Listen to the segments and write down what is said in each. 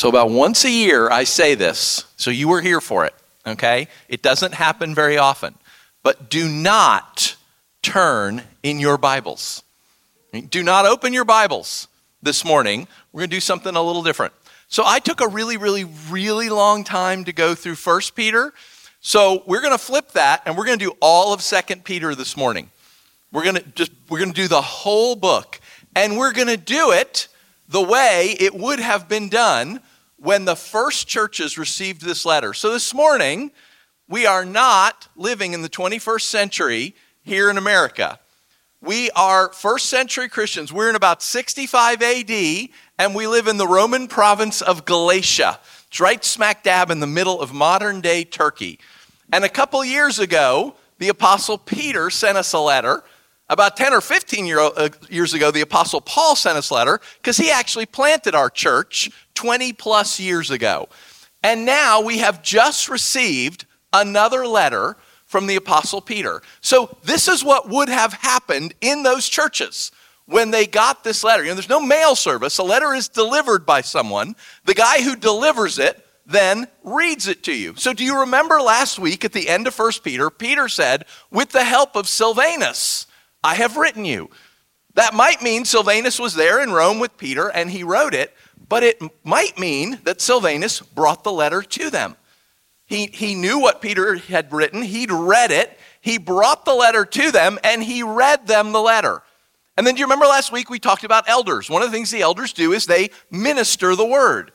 So, about once a year, I say this. So, you were here for it, okay? It doesn't happen very often. But do not turn in your Bibles. Do not open your Bibles this morning. We're going to do something a little different. So, I took a really, really, really long time to go through First Peter. So, we're going to flip that and we're going to do all of Second Peter this morning. We're going to just we're going to do the whole book and we're going to do it the way it would have been done when the first churches received this letter. So this morning, we are not living in the 21st century here in America. We are first century Christians. We're in about 65 AD, and we live in the Roman province of Galatia. It's right smack dab in the middle of modern day Turkey. And a couple years ago, the Apostle Peter sent us a letter about 10 or 15 year, uh, years ago, the Apostle Paul sent us a letter because he actually planted our church 20 plus years ago. And now we have just received another letter from the Apostle Peter. So this is what would have happened in those churches when they got this letter. You know, there's no mail service, a letter is delivered by someone. The guy who delivers it then reads it to you. So do you remember last week at the end of 1 Peter, Peter said, with the help of Silvanus, I have written you. That might mean Silvanus was there in Rome with Peter and he wrote it, but it might mean that Silvanus brought the letter to them. He, he knew what Peter had written, he'd read it, he brought the letter to them, and he read them the letter. And then do you remember last week we talked about elders? One of the things the elders do is they minister the word.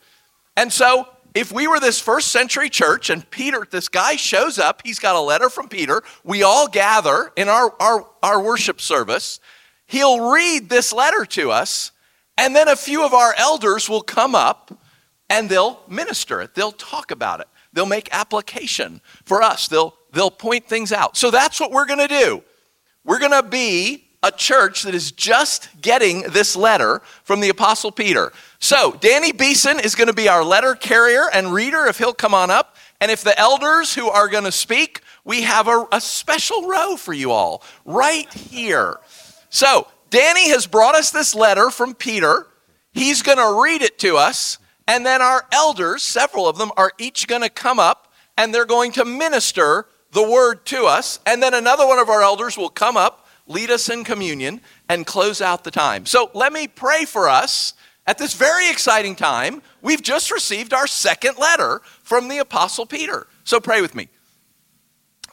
And so if we were this first century church and Peter, this guy shows up, he's got a letter from Peter, we all gather in our, our, our worship service, he'll read this letter to us, and then a few of our elders will come up and they'll minister it. They'll talk about it. They'll make application for us. They'll, they'll point things out. So that's what we're going to do. We're going to be a church that is just getting this letter from the Apostle Peter. So, Danny Beeson is going to be our letter carrier and reader if he'll come on up. And if the elders who are going to speak, we have a, a special row for you all right here. So, Danny has brought us this letter from Peter. He's going to read it to us. And then our elders, several of them, are each going to come up and they're going to minister the word to us. And then another one of our elders will come up lead us in communion, and close out the time. So let me pray for us at this very exciting time. We've just received our second letter from the Apostle Peter. So pray with me.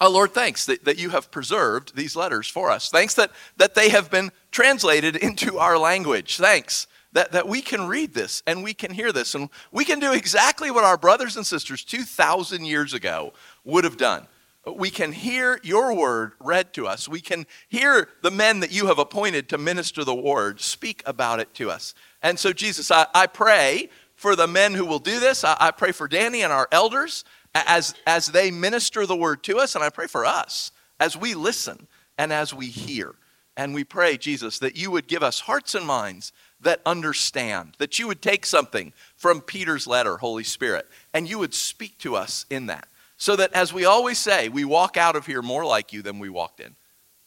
Oh, Lord, thanks that, that you have preserved these letters for us. Thanks that, that they have been translated into our language. Thanks that, that we can read this and we can hear this and we can do exactly what our brothers and sisters 2,000 years ago would have done we can hear your word read to us. We can hear the men that you have appointed to minister the word speak about it to us. And so, Jesus, I, I pray for the men who will do this. I, I pray for Danny and our elders as, as they minister the word to us. And I pray for us as we listen and as we hear. And we pray, Jesus, that you would give us hearts and minds that understand, that you would take something from Peter's letter, Holy Spirit, and you would speak to us in that so that, as we always say, we walk out of here more like you than we walked in.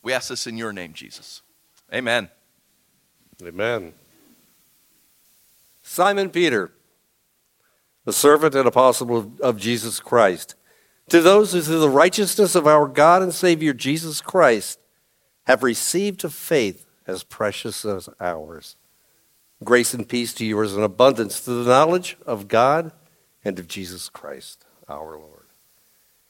We ask this in your name, Jesus. Amen. Amen. Simon Peter, the servant and apostle of Jesus Christ, to those who through the righteousness of our God and Savior Jesus Christ have received a faith as precious as ours. Grace and peace to you as an abundance through the knowledge of God and of Jesus Christ, our Lord.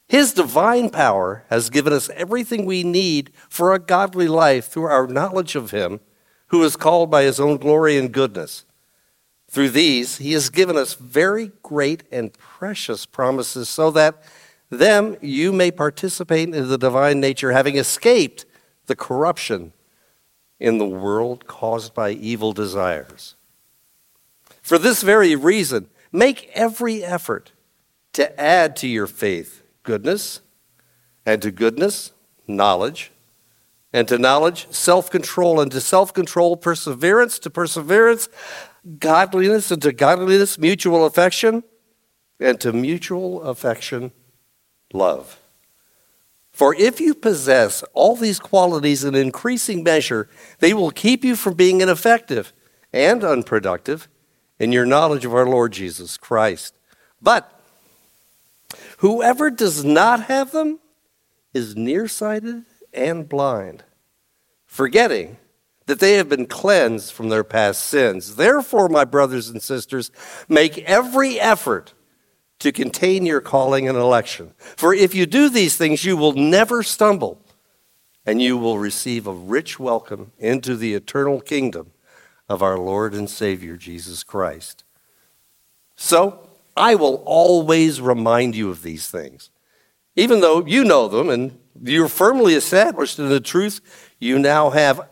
His divine power has given us everything we need for a godly life through our knowledge of Him, who is called by His own glory and goodness. Through these, He has given us very great and precious promises, so that them you may participate in the divine nature, having escaped the corruption in the world caused by evil desires. For this very reason, make every effort to add to your faith goodness, and to goodness, knowledge, and to knowledge, self control, and to self control, perseverance, to perseverance, godliness, and to godliness, mutual affection, and to mutual affection, love. For if you possess all these qualities in increasing measure, they will keep you from being ineffective and unproductive in your knowledge of our Lord Jesus Christ. But whoever does not have them is nearsighted and blind, forgetting that they have been cleansed from their past sins. Therefore, my brothers and sisters, make every effort to contain your calling and election. For if you do these things, you will never stumble, and you will receive a rich welcome into the eternal kingdom of our Lord and Savior Jesus Christ. So, I will always remind you of these things, even though you know them and you're firmly established in the truth you now have.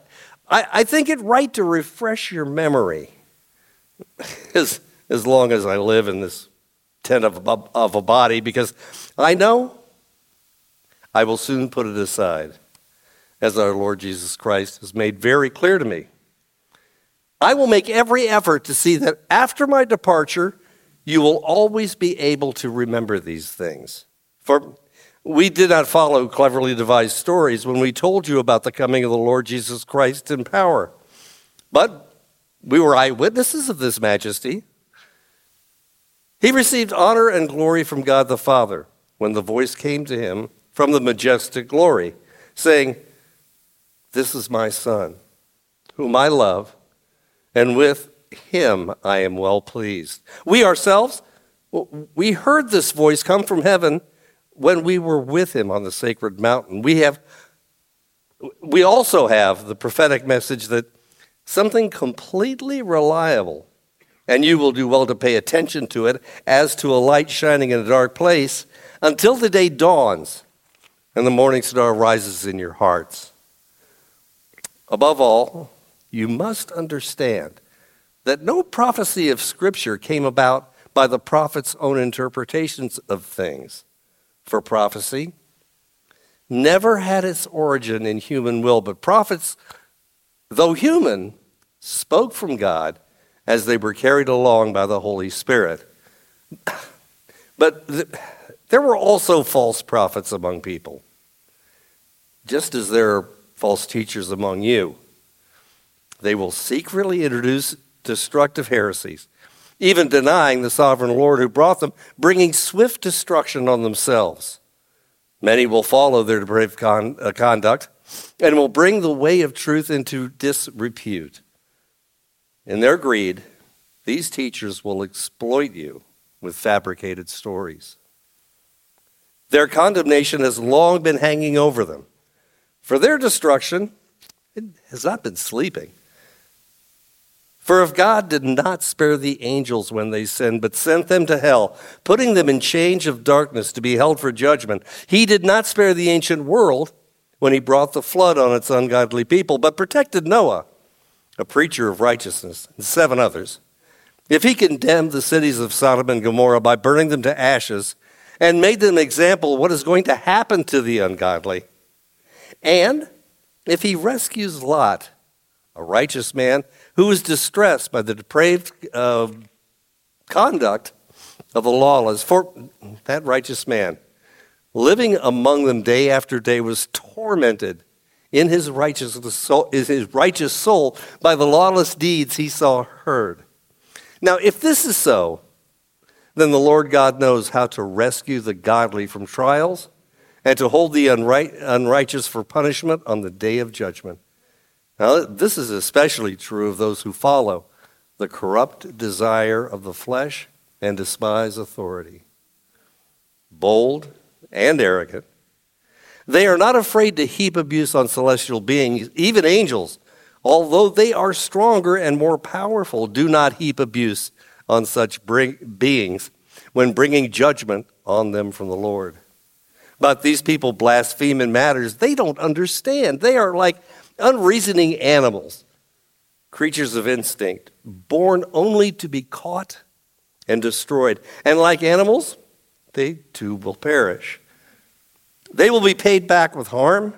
I, I think it right to refresh your memory as, as long as I live in this tent of, of a body, because I know I will soon put it aside, as our Lord Jesus Christ has made very clear to me. I will make every effort to see that after my departure, you will always be able to remember these things. For we did not follow cleverly devised stories when we told you about the coming of the Lord Jesus Christ in power, but we were eyewitnesses of this majesty. He received honor and glory from God the Father when the voice came to him from the majestic glory, saying, This is my Son, whom I love and with him I am well pleased. We ourselves, we heard this voice come from heaven when we were with him on the sacred mountain. We have we also have the prophetic message that something completely reliable, and you will do well to pay attention to it as to a light shining in a dark place until the day dawns and the morning star rises in your hearts. Above all, you must understand that no prophecy of Scripture came about by the prophet's own interpretations of things. For prophecy never had its origin in human will, but prophets, though human, spoke from God as they were carried along by the Holy Spirit. But th- there were also false prophets among people, just as there are false teachers among you. They will secretly introduce destructive heresies, even denying the sovereign Lord who brought them, bringing swift destruction on themselves. Many will follow their depraved con- uh, conduct and will bring the way of truth into disrepute. In their greed, these teachers will exploit you with fabricated stories. Their condemnation has long been hanging over them. For their destruction, it has not been sleeping. For if God did not spare the angels when they sinned, but sent them to hell, putting them in chains of darkness to be held for judgment, he did not spare the ancient world when he brought the flood on its ungodly people, but protected Noah, a preacher of righteousness, and seven others. If he condemned the cities of Sodom and Gomorrah by burning them to ashes, and made them an example of what is going to happen to the ungodly, and if he rescues Lot, a righteous man, who was distressed by the depraved uh, conduct of the lawless. For that righteous man, living among them day after day, was tormented in his righteous soul, his righteous soul by the lawless deeds he saw heard. Now, if this is so, then the Lord God knows how to rescue the godly from trials and to hold the unrighteous for punishment on the day of judgment. Now, this is especially true of those who follow the corrupt desire of the flesh and despise authority. Bold and arrogant, they are not afraid to heap abuse on celestial beings, even angels, although they are stronger and more powerful. Do not heap abuse on such beings when bringing judgment on them from the Lord. But these people blaspheme in matters they don't understand. They are like unreasoning animals, creatures of instinct, born only to be caught and destroyed. And like animals, they too will perish. They will be paid back with harm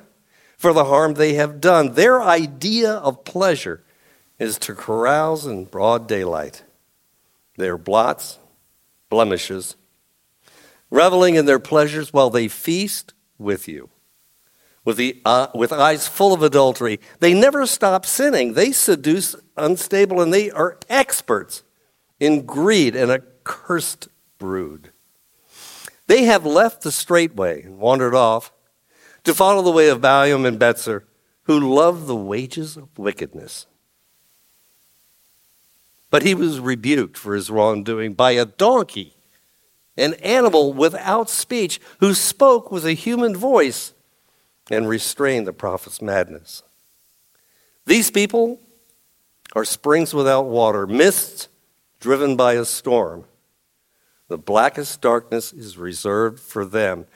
for the harm they have done. Their idea of pleasure is to carouse in broad daylight. They are blots, blemishes, reveling in their pleasures while they feast with you with, the, uh, with eyes full of adultery. They never stop sinning. They seduce unstable and they are experts in greed and a cursed brood. They have left the straight way and wandered off to follow the way of Balaam and Bezer, who love the wages of wickedness. But he was rebuked for his wrongdoing by a donkey, an animal without speech, who spoke with a human voice and restrain the prophet's madness. These people are springs without water, mists driven by a storm. The blackest darkness is reserved for them,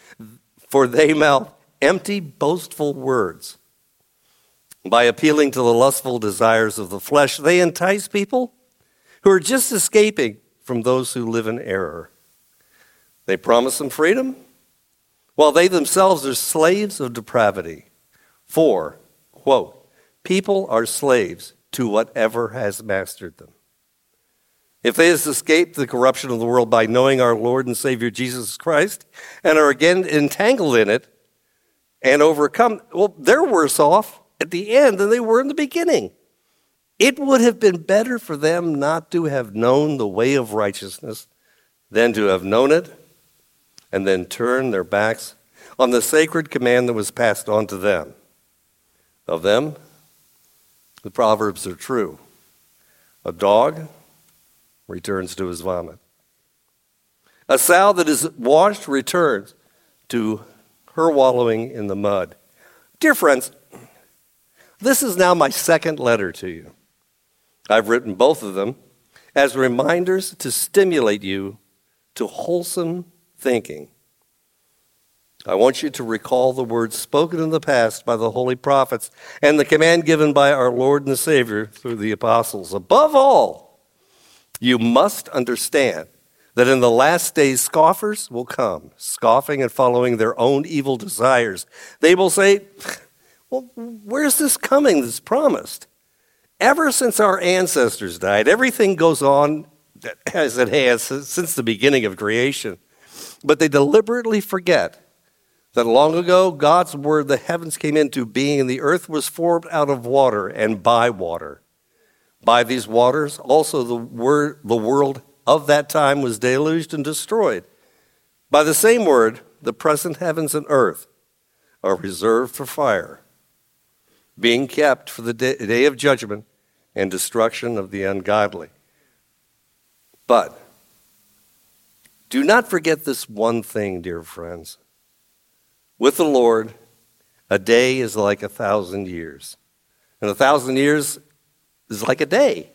for they mouth empty, boastful words. By appealing to the lustful desires of the flesh, they entice people who are just escaping from those who live in error. They promise them freedom, while they themselves are slaves of depravity. For, quote, people are slaves to whatever has mastered them. If they have escaped the corruption of the world by knowing our Lord and Savior Jesus Christ and are again entangled in it and overcome, well, they're worse off at the end than they were in the beginning. It would have been better for them not to have known the way of righteousness than to have known it and then turn their backs on the sacred command that was passed on to them. Of them, the Proverbs are true. A dog returns to his vomit. A sow that is washed returns to her wallowing in the mud. Dear friends, this is now my second letter to you. I've written both of them as reminders to stimulate you to wholesome thinking. I want you to recall the words spoken in the past by the holy prophets and the command given by our Lord and Savior through the apostles. Above all, you must understand that in the last days scoffers will come, scoffing and following their own evil desires. They will say, Well, where's this coming that's promised? Ever since our ancestors died, everything goes on as it has since the beginning of creation. But they deliberately forget that long ago God's word, the heavens came into being, and the earth was formed out of water and by water. By these waters, also the, word, the world of that time was deluged and destroyed. By the same word, the present heavens and earth are reserved for fire, being kept for the day, day of judgment and destruction of the ungodly. But do not forget this one thing, dear friends. With the Lord, a day is like a thousand years, and a thousand years is like a day.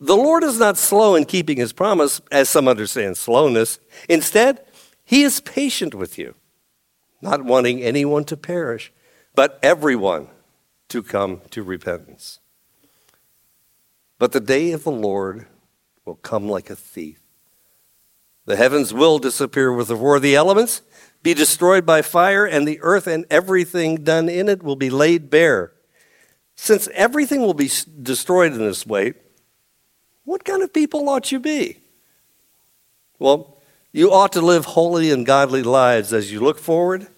The Lord is not slow in keeping his promise, as some understand slowness. Instead, he is patient with you, not wanting anyone to perish, but everyone to come to repentance. But the day of the Lord will come like a thief. The heavens will disappear with the roar. The elements be destroyed by fire, and the earth and everything done in it will be laid bare. Since everything will be destroyed in this way, what kind of people ought you be? Well, you ought to live holy and godly lives as you look forward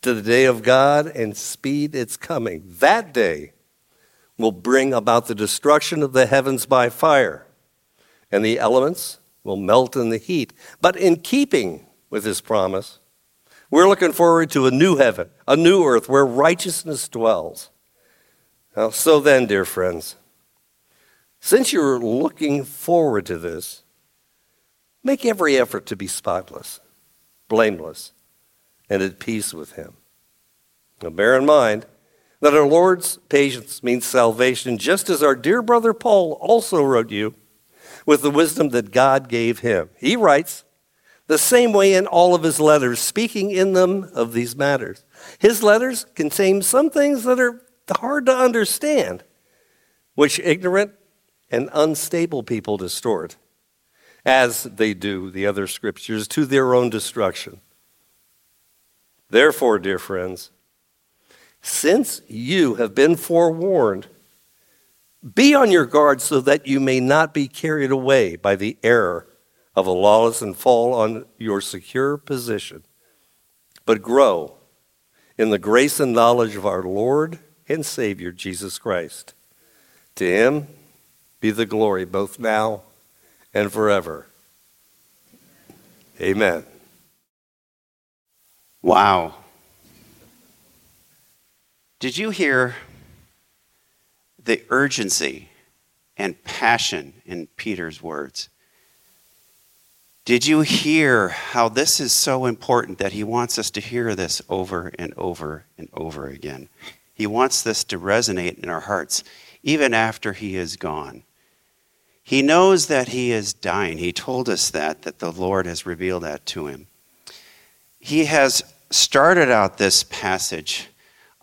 to the day of God and speed its coming. That day will bring about the destruction of the heavens by fire, and the elements will melt in the heat. But in keeping with his promise, we're looking forward to a new heaven, a new earth where righteousness dwells. Now, so then, dear friends, since you're looking forward to this, make every effort to be spotless, blameless, and at peace with him. Now, bear in mind that our Lord's patience means salvation, just as our dear brother Paul also wrote you with the wisdom that God gave him. He writes the same way in all of his letters, speaking in them of these matters. His letters contain some things that are hard to understand, which ignorant and unstable people distort, as they do the other scriptures, to their own destruction. Therefore, dear friends, since you have been forewarned, be on your guard so that you may not be carried away by the error of a lawless and fall on your secure position, but grow in the grace and knowledge of our Lord and Savior, Jesus Christ. To him be the glory both now and forever. Amen. Wow. Did you hear the urgency and passion in Peter's words? Did you hear how this is so important that he wants us to hear this over and over and over again? He wants this to resonate in our hearts even after he is gone. He knows that he is dying. He told us that, that the Lord has revealed that to him. He has started out this passage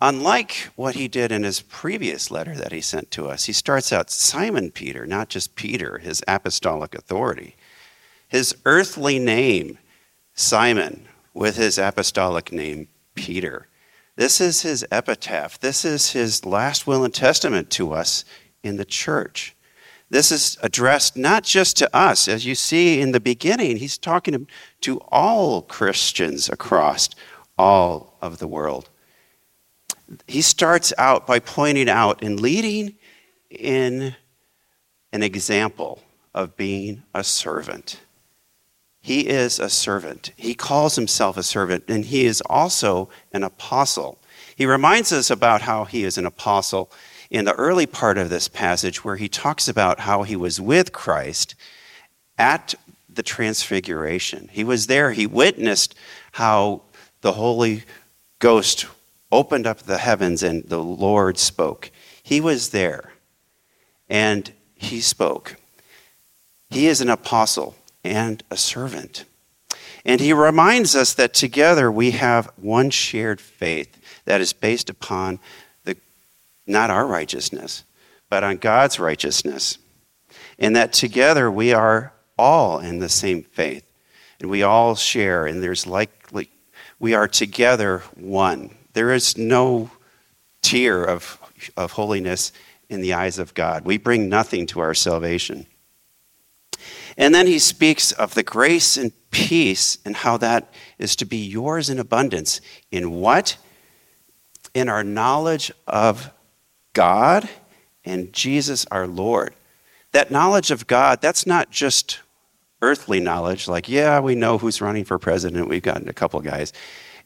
unlike what he did in his previous letter that he sent to us. He starts out Simon Peter, not just Peter, his apostolic authority. His earthly name, Simon, with his apostolic name, Peter. This is his epitaph. This is his last will and testament to us in the church. This is addressed not just to us. As you see in the beginning, he's talking to all Christians across all of the world. He starts out by pointing out and leading in an example of being a servant. He is a servant. He calls himself a servant, and he is also an apostle. He reminds us about how he is an apostle in the early part of this passage where he talks about how he was with Christ at the transfiguration. He was there, he witnessed how the Holy Ghost opened up the heavens and the Lord spoke. He was there and he spoke. He is an apostle and a servant. And he reminds us that together we have one shared faith that is based upon the, not our righteousness, but on God's righteousness. And that together we are all in the same faith. And we all share, and there's likely, we are together one. There is no tier of, of holiness in the eyes of God. We bring nothing to our salvation. And then he speaks of the grace and peace and how that is to be yours in abundance. In what? In our knowledge of God and Jesus our Lord. That knowledge of God, that's not just earthly knowledge, like, yeah, we know who's running for president. We've gotten a couple guys.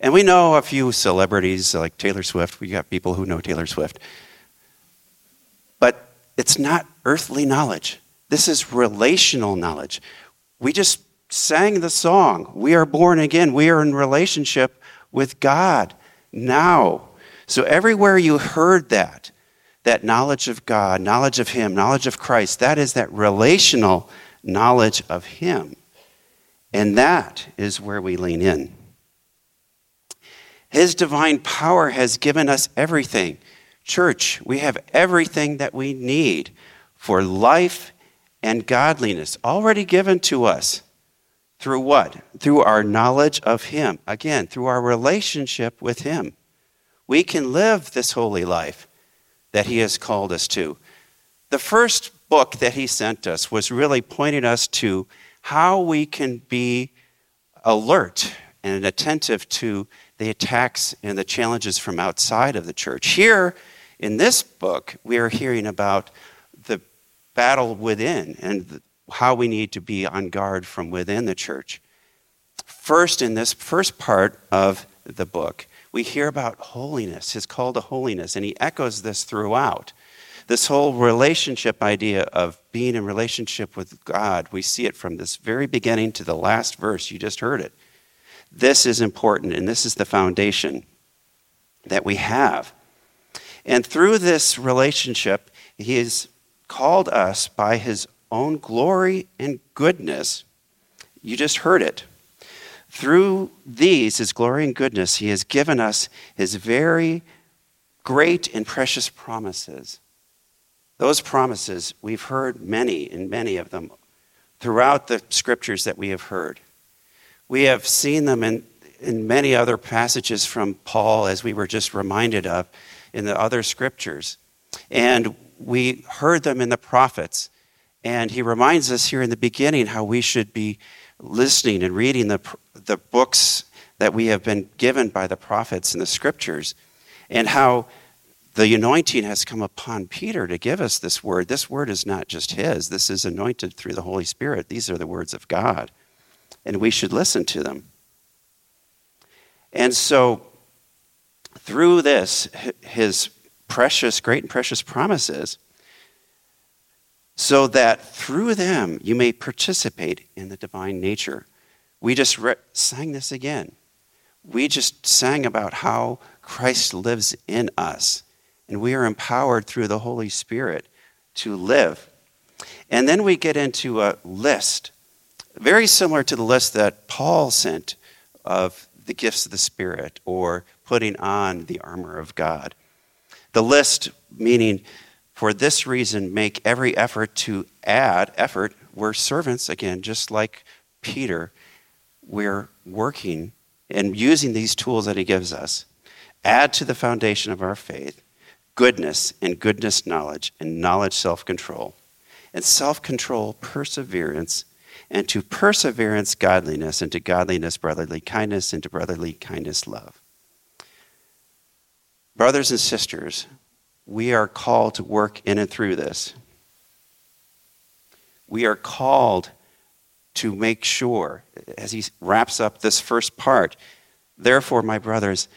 And we know a few celebrities like Taylor Swift. We got people who know Taylor Swift. But it's not earthly knowledge. This is relational knowledge. We just sang the song. We are born again. We are in relationship with God now. So everywhere you heard that, that knowledge of God, knowledge of Him, knowledge of Christ, that is that relational knowledge of Him. And that is where we lean in. His divine power has given us everything. Church, we have everything that we need for life and godliness already given to us. Through what? Through our knowledge of Him. Again, through our relationship with Him. We can live this holy life that He has called us to. The first book that He sent us was really pointing us to how we can be alert and attentive to the attacks and the challenges from outside of the church. Here in this book, we are hearing about the battle within and how we need to be on guard from within the church. First, in this first part of the book, we hear about holiness, his call to holiness, and he echoes this throughout. This whole relationship idea of being in relationship with God, we see it from this very beginning to the last verse. You just heard it. This is important, and this is the foundation that we have. And through this relationship, he has called us by his own glory and goodness. You just heard it. Through these, his glory and goodness, he has given us his very great and precious promises. Those promises, we've heard many and many of them throughout the scriptures that we have heard. We have seen them in, in many other passages from Paul, as we were just reminded of in the other scriptures. And we heard them in the prophets. And he reminds us here in the beginning how we should be listening and reading the, the books that we have been given by the prophets and the scriptures, and how the anointing has come upon Peter to give us this word. This word is not just his, this is anointed through the Holy Spirit. These are the words of God, and we should listen to them. And so, through this, his precious, great and precious promises, so that through them you may participate in the divine nature. We just re- sang this again. We just sang about how Christ lives in us and we are empowered through the Holy Spirit to live. And then we get into a list, very similar to the list that Paul sent of the gifts of the Spirit or putting on the armor of God. The list meaning, for this reason, make every effort to add effort. We're servants, again, just like Peter. We're working and using these tools that he gives us. Add to the foundation of our faith goodness, and goodness, knowledge, and knowledge, self control, and self control, perseverance, and to perseverance, godliness, and to godliness, brotherly kindness, and to brotherly kindness, love. Brothers and sisters, we are called to work in and through this. We are called to make sure, as he wraps up this first part, therefore, my brothers,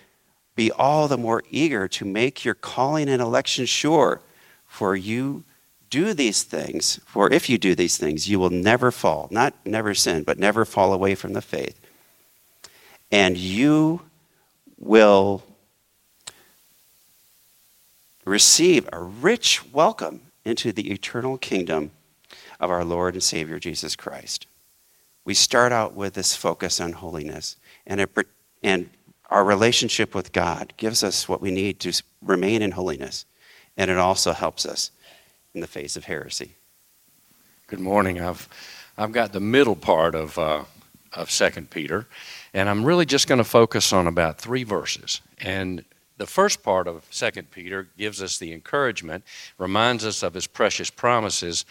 be all the more eager to make your calling and election sure. For you do these things, for if you do these things, you will never fall. Not never sin, but never fall away from the faith. And you will receive a rich welcome into the eternal kingdom of our Lord and Savior Jesus Christ. We start out with this focus on holiness, and, it, and our relationship with God gives us what we need to remain in holiness, and it also helps us in the face of heresy. Good morning. I've I've got the middle part of uh, of Second Peter, and I'm really just going to focus on about three verses. And the first part of Second Peter gives us the encouragement, reminds us of his precious promises,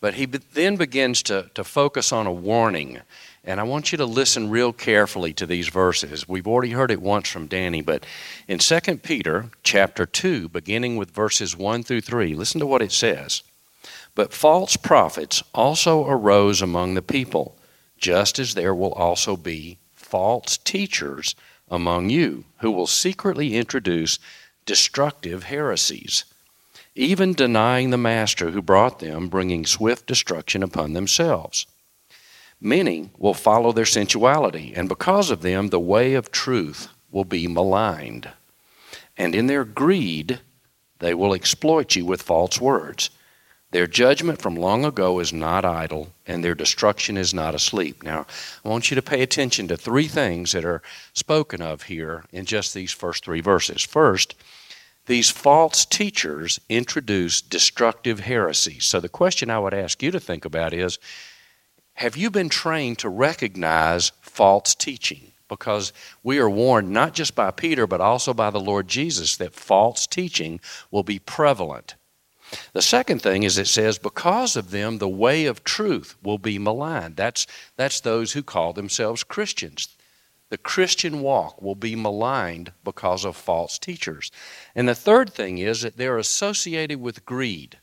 but he then begins to, to focus on a warning and I want you to listen real carefully to these verses. We've already heard it once from Danny, but in 2 Peter chapter 2, beginning with verses 1 through 3, listen to what it says. But false prophets also arose among the people, just as there will also be false teachers among you, who will secretly introduce destructive heresies, even denying the master who brought them, bringing swift destruction upon themselves. Many will follow their sensuality, and because of them, the way of truth will be maligned. And in their greed, they will exploit you with false words. Their judgment from long ago is not idle, and their destruction is not asleep. Now, I want you to pay attention to three things that are spoken of here in just these first three verses. First, these false teachers introduce destructive heresies. So, the question I would ask you to think about is have you been trained to recognize false teaching? Because we are warned not just by Peter, but also by the Lord Jesus that false teaching will be prevalent. The second thing is it says, because of them, the way of truth will be maligned. That's, that's those who call themselves Christians. The Christian walk will be maligned because of false teachers. And the third thing is that they're associated with greed.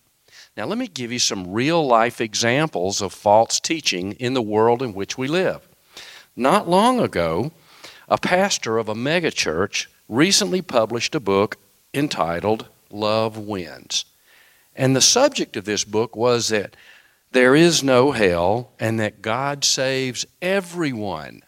Now, let me give you some real life examples of false teaching in the world in which we live. Not long ago, a pastor of a megachurch recently published a book entitled Love Wins. And the subject of this book was that there is no hell and that God saves everyone,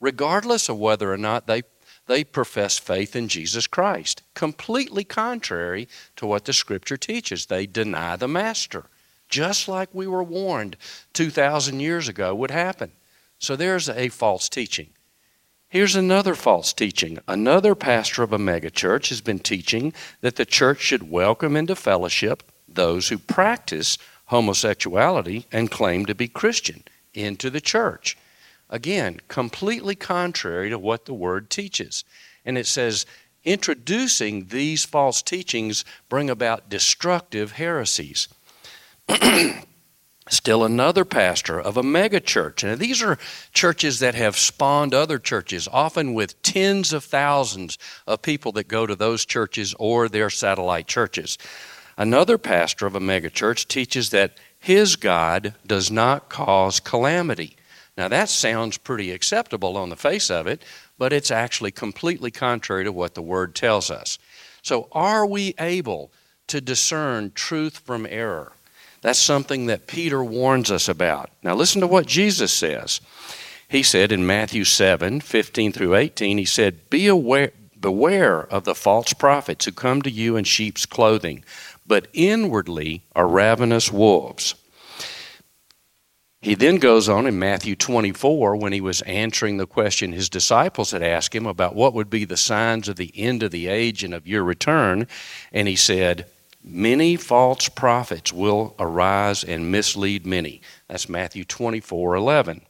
regardless of whether or not they they profess faith in Jesus Christ. Completely contrary to what the Scripture teaches. They deny the Master, just like we were warned 2,000 years ago would happen. So there's a false teaching. Here's another false teaching. Another pastor of a megachurch has been teaching that the church should welcome into fellowship those who practice homosexuality and claim to be Christian into the church. Again, completely contrary to what the Word teaches. And it says, introducing these false teachings bring about destructive heresies. Still another pastor of a megachurch. And these are churches that have spawned other churches, often with tens of thousands of people that go to those churches or their satellite churches. Another pastor of a megachurch teaches that his God does not cause calamity. Now, that sounds pretty acceptable on the face of it, but it's actually completely contrary to what the Word tells us. So, are we able to discern truth from error? That's something that Peter warns us about. Now, listen to what Jesus says. He said in Matthew 7 15 through 18, He said, Be aware, Beware of the false prophets who come to you in sheep's clothing, but inwardly are ravenous wolves. He then goes on in Matthew 24 when he was answering the question his disciples had asked him about what would be the signs of the end of the age and of your return. And he said, Many false prophets will arise and mislead many. That's Matthew 24 11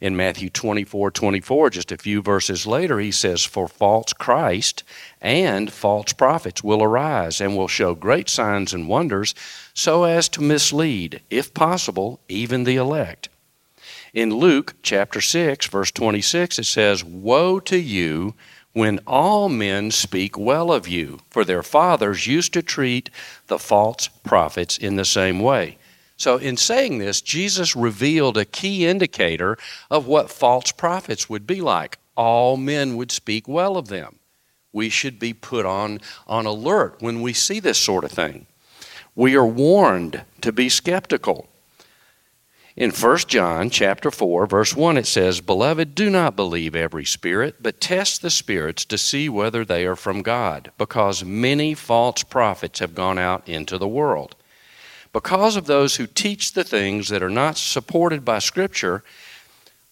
in Matthew 24 24, just a few verses later, he says, For false Christ and false prophets will arise and will show great signs and wonders so as to mislead, if possible, even the elect. In Luke chapter 6, verse 26, it says, Woe to you when all men speak well of you, for their fathers used to treat the false prophets in the same way. So, in saying this, Jesus revealed a key indicator of what false prophets would be like. All men would speak well of them. We should be put on, on alert when we see this sort of thing. We are warned to be skeptical. In 1 John chapter 4 verse 1 it says, "Beloved, do not believe every spirit, but test the spirits to see whether they are from God, because many false prophets have gone out into the world." because of those who teach the things that are not supported by Scripture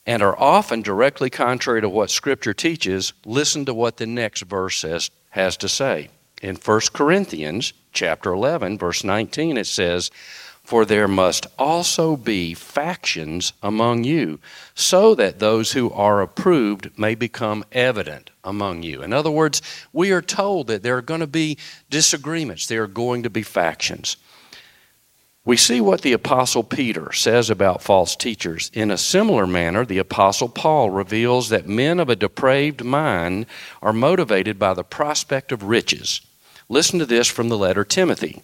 and are often directly contrary to what Scripture teaches, listen to what the next verse says, has to say. In 1 Corinthians chapter 11, verse 19, it says, For there must also be factions among you, so that those who are approved may become evident among you. In other words, we are told that there are going to be disagreements, there are going to be factions. We see what the Apostle Peter says about false teachers. In a similar manner, the Apostle Paul reveals that men of a depraved mind are motivated by the prospect of riches. Listen to this from the letter Timothy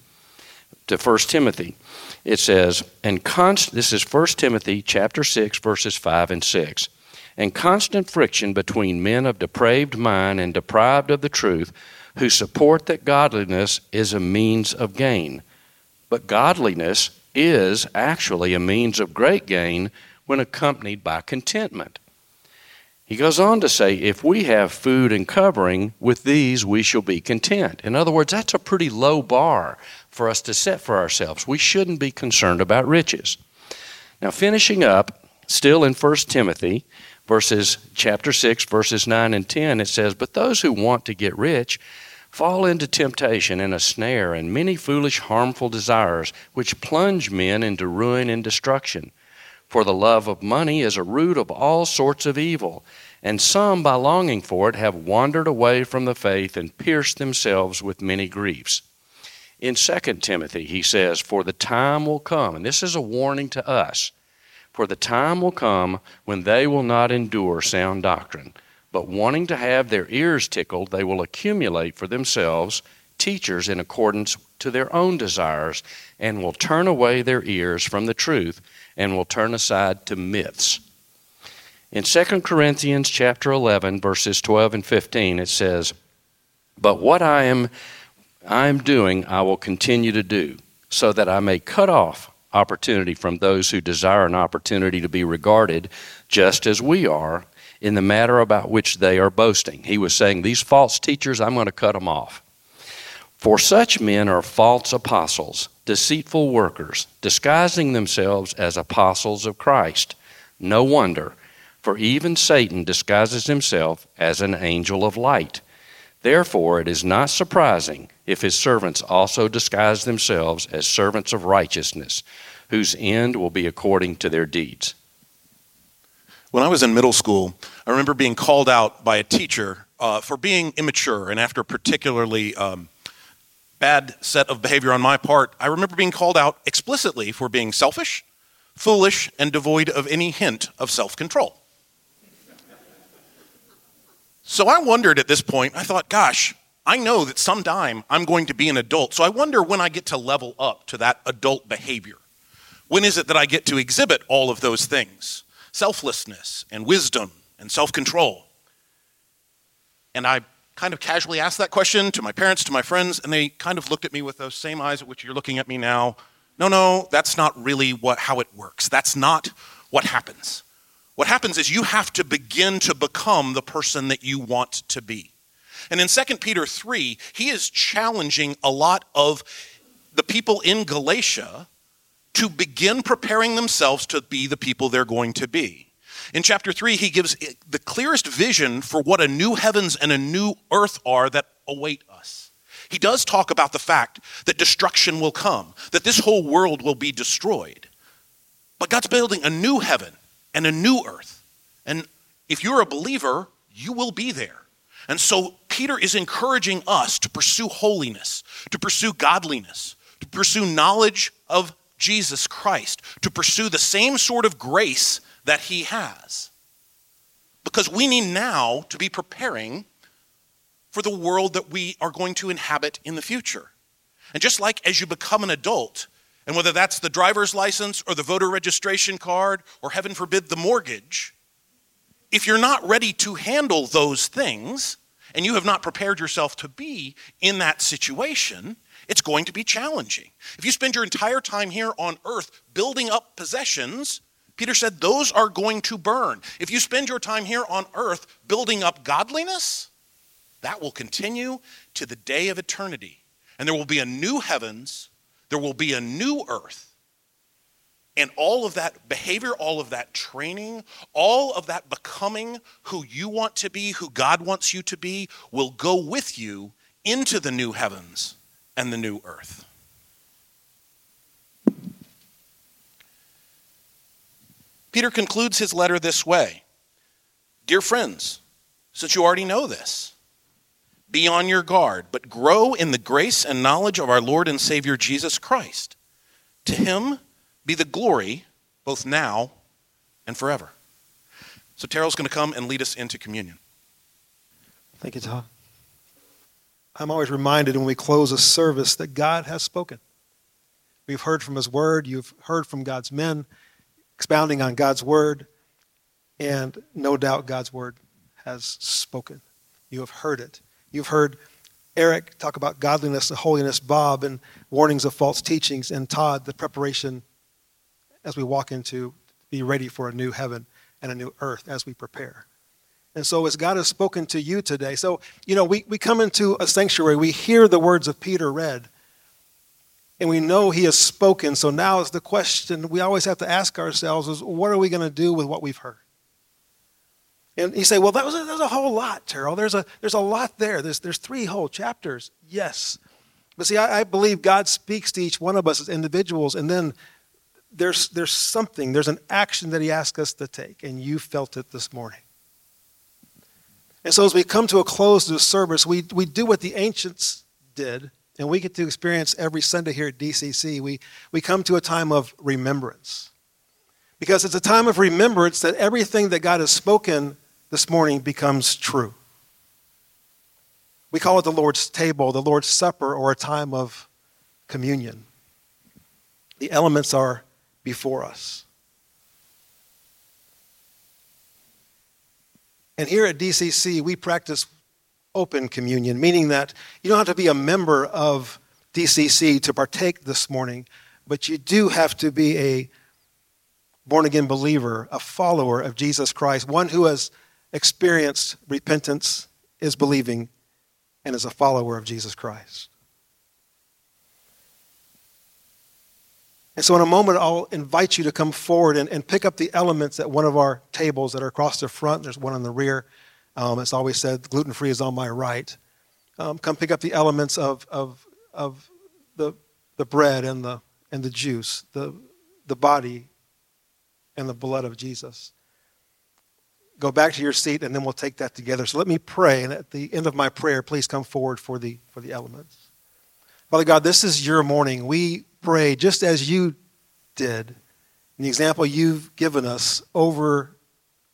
to 1 Timothy. It says, and const- this is 1 Timothy chapter 6 verses 5 and 6. And constant friction between men of depraved mind and deprived of the truth who support that godliness is a means of gain but godliness is actually a means of great gain when accompanied by contentment. He goes on to say, if we have food and covering, with these we shall be content. In other words, that's a pretty low bar for us to set for ourselves. We shouldn't be concerned about riches. Now, finishing up, still in 1 Timothy, verses chapter 6, verses 9 and 10, it says, But those who want to get rich fall into temptation and a snare and many foolish, harmful desires, which plunge men into ruin and destruction. For the love of money is a root of all sorts of evil, and some, by longing for it, have wandered away from the faith and pierced themselves with many griefs. In 2 Timothy, he says, For the time will come, and this is a warning to us, for the time will come when they will not endure sound doctrine but wanting to have their ears tickled, they will accumulate for themselves teachers in accordance to their own desires and will turn away their ears from the truth and will turn aside to myths. In 2 Corinthians chapter 11 verses 12 and 15 it says, "But what I am I am doing I will continue to do, so that I may cut off opportunity from those who desire an opportunity to be regarded just as we are in the matter about which they are boasting. He was saying, These false teachers, I'm going to cut them off. For such men are false apostles, deceitful workers, disguising themselves as apostles of Christ. No wonder, for even Satan disguises himself as an angel of light. Therefore, it is not surprising if his servants also disguise themselves as servants of righteousness, whose end will be according to their deeds. When I was in middle school, I remember being called out by a teacher uh, for being immature, and after particularly um, bad set of behavior on my part, I remember being called out explicitly for being selfish, foolish, and devoid of any hint of self control. So I wondered at this point, I thought, gosh, I know that sometime I'm going to be an adult. So I wonder when I get to level up to that adult behavior. When is it that I get to exhibit all of those things? Selflessness and wisdom and self control. And I kind of casually asked that question to my parents, to my friends, and they kind of looked at me with those same eyes at which you're looking at me now. No, no, that's not really what, how it works. That's not what happens. What happens is you have to begin to become the person that you want to be. And in 2 Peter 3, he is challenging a lot of the people in Galatia to begin preparing themselves to be the people they're going to be. In chapter 3, he gives the clearest vision for what a new heavens and a new earth are that await us. He does talk about the fact that destruction will come, that this whole world will be destroyed. But God's building a new heaven and a new earth. And if you're a believer, you will be there. And so Peter is encouraging us to pursue holiness, to pursue godliness, to pursue knowledge of Jesus Christ, to pursue the same sort of grace that he has. Because we need now to be preparing for the world that we are going to inhabit in the future. And just like as you become an adult, and whether that's the driver's license or the voter registration card or heaven forbid the mortgage, if you're not ready to handle those things and you have not prepared yourself to be in that situation, it's going to be challenging. If you spend your entire time here on earth building up possessions, Peter said those are going to burn. If you spend your time here on earth building up godliness, that will continue to the day of eternity. And there will be a new heavens, there will be a new earth and all of that behavior, all of that training, all of that becoming who you want to be, who God wants you to be, will go with you into the new heavens and the new earth. Peter concludes his letter this way Dear friends, since you already know this, be on your guard, but grow in the grace and knowledge of our Lord and Savior Jesus Christ. To him, be the glory both now and forever. So Terrell's going to come and lead us into communion. Thank you, Todd. I'm always reminded when we close a service that God has spoken. We've heard from His Word, you've heard from God's men expounding on God's Word, and no doubt God's Word has spoken. You have heard it. You've heard Eric talk about godliness and holiness, Bob, and warnings of false teachings, and Todd, the preparation as we walk into be ready for a new heaven and a new earth as we prepare. And so, as God has spoken to you today, so, you know, we, we come into a sanctuary, we hear the words of Peter read, and we know he has spoken. So now is the question we always have to ask ourselves is what are we going to do with what we've heard? And you say, well, that was a, that was a whole lot, Terrell. There's a, there's a lot there. There's, there's three whole chapters. Yes. But see, I, I believe God speaks to each one of us as individuals, and then there's, there's something, there's an action that he asks us to take, and you felt it this morning. And so as we come to a close to the service, we, we do what the ancients did, and we get to experience every Sunday here at DCC. We, we come to a time of remembrance. Because it's a time of remembrance that everything that God has spoken this morning becomes true. We call it the Lord's table, the Lord's supper, or a time of communion. The elements are before us. And here at DCC, we practice open communion, meaning that you don't have to be a member of DCC to partake this morning, but you do have to be a born again believer, a follower of Jesus Christ, one who has experienced repentance, is believing, and is a follower of Jesus Christ. And so, in a moment, I'll invite you to come forward and, and pick up the elements at one of our tables that are across the front. There's one in the rear. Um, it's always said, gluten free is on my right. Um, come pick up the elements of, of, of the, the bread and the, and the juice, the, the body and the blood of Jesus. Go back to your seat, and then we'll take that together. So let me pray. And at the end of my prayer, please come forward for the, for the elements. Father God, this is your morning. We pray just as you did in the example you've given us over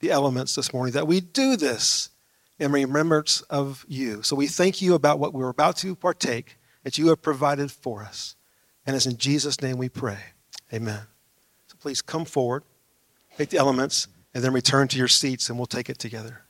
the elements this morning, that we do this in remembrance of you. So we thank you about what we're about to partake, that you have provided for us. And it's in Jesus' name we pray. Amen. So please come forward, take the elements, and then return to your seats, and we'll take it together.